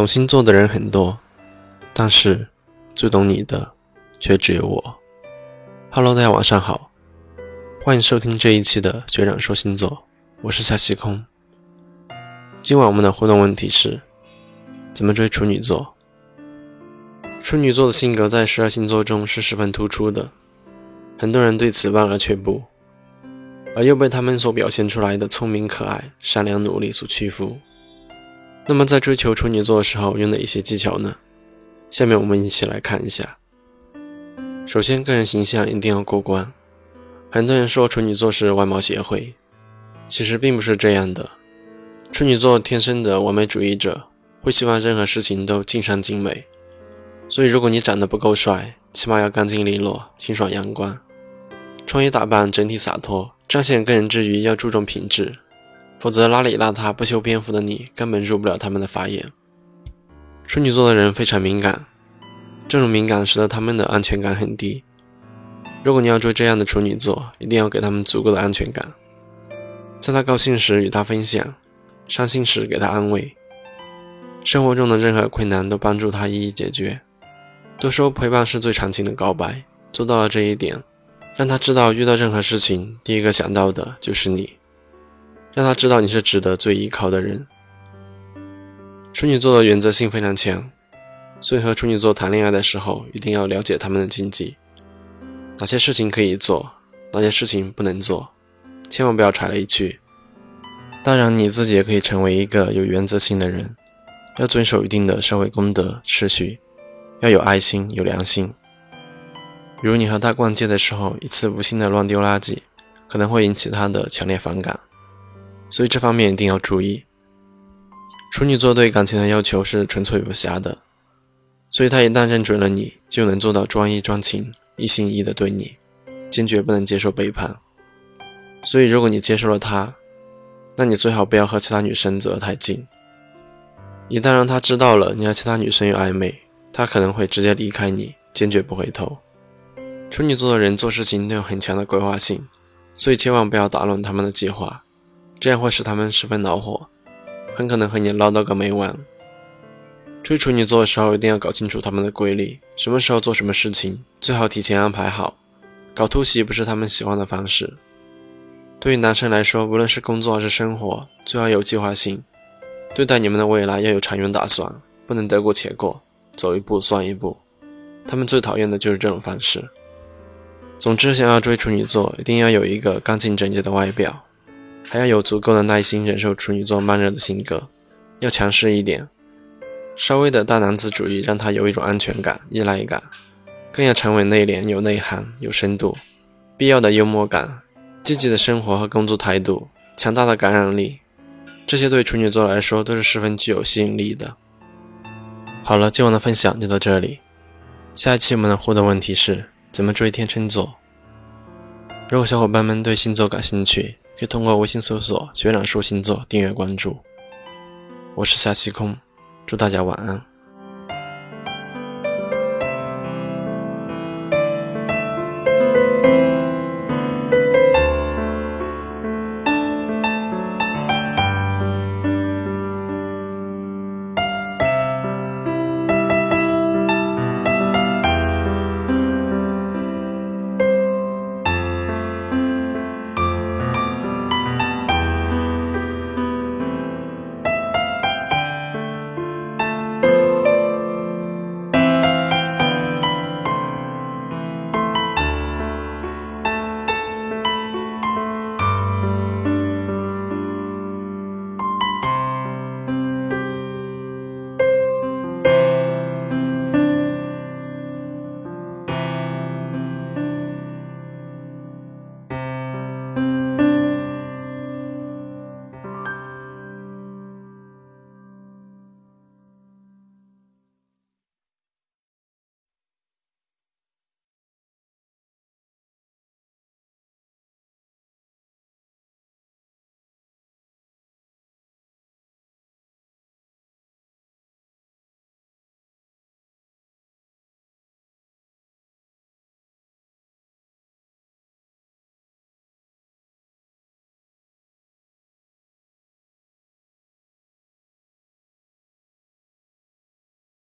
懂星座的人很多，但是最懂你的却只有我。Hello，大家晚上好，欢迎收听这一期的学长说星座，我是夏西空。今晚我们的互动问题是：怎么追处女座？处女座的性格在十二星座中是十分突出的，很多人对此望而却步，而又被他们所表现出来的聪明、可爱、善良、努力所屈服。那么，在追求处女座的时候，有哪一些技巧呢？下面我们一起来看一下。首先，个人形象一定要过关。很多人说处女座是外貌协会，其实并不是这样的。处女座天生的完美主义者，会希望任何事情都尽善尽美。所以，如果你长得不够帅，起码要干净利落、清爽阳光，穿衣打扮整体洒脱，彰显个人之余要注重品质。否则，邋里邋遢、不修边幅的你根本入不了他们的法眼。处女座的人非常敏感，这种敏感使得他们的安全感很低。如果你要追这样的处女座，一定要给他们足够的安全感，在他高兴时与他分享，伤心时给他安慰，生活中的任何困难都帮助他一一解决。都说陪伴是最长情的告白，做到了这一点，让他知道遇到任何事情，第一个想到的就是你。让他知道你是值得最依靠的人。处女座的原则性非常强，所以和处女座谈恋爱的时候，一定要了解他们的禁忌，哪些事情可以做，哪些事情不能做，千万不要踩雷区。当然，你自己也可以成为一个有原则性的人，要遵守一定的社会公德秩序，要有爱心、有良心。比如你和他逛街的时候，一次无心的乱丢垃圾，可能会引起他的强烈反感。所以这方面一定要注意。处女座对感情的要求是纯粹无瑕的，所以他一旦认准了你，就能做到专一专情、一心一意的对你，坚决不能接受背叛。所以如果你接受了他，那你最好不要和其他女生走得太近。一旦让他知道了你和其他女生有暧昧，他可能会直接离开你，坚决不回头。处女座的人做事情都有很强的规划性，所以千万不要打乱他们的计划。这样会使他们十分恼火，很可能和你唠叨个没完。追处女座的时候，一定要搞清楚他们的规律，什么时候做什么事情，最好提前安排好。搞突袭不是他们喜欢的方式。对于男生来说，无论是工作还是生活，最好有计划性，对待你们的未来要有长远打算，不能得过且过，走一步算一步。他们最讨厌的就是这种方式。总之，想要追处女座，一定要有一个干净整洁的外表。还要有足够的耐心忍受处女座慢热的性格，要强势一点，稍微的大男子主义让他有一种安全感、依赖感，更要沉稳内敛、有内涵、有深度，必要的幽默感、积极的生活和工作态度、强大的感染力，这些对处女座来说都是十分具有吸引力的。好了，今晚的分享就到这里，下一期我们的互动问题是怎么追天秤座？如果小伙伴们对星座感兴趣，可以通过微信搜索“学长说星座”订阅关注。我是夏西空，祝大家晚安。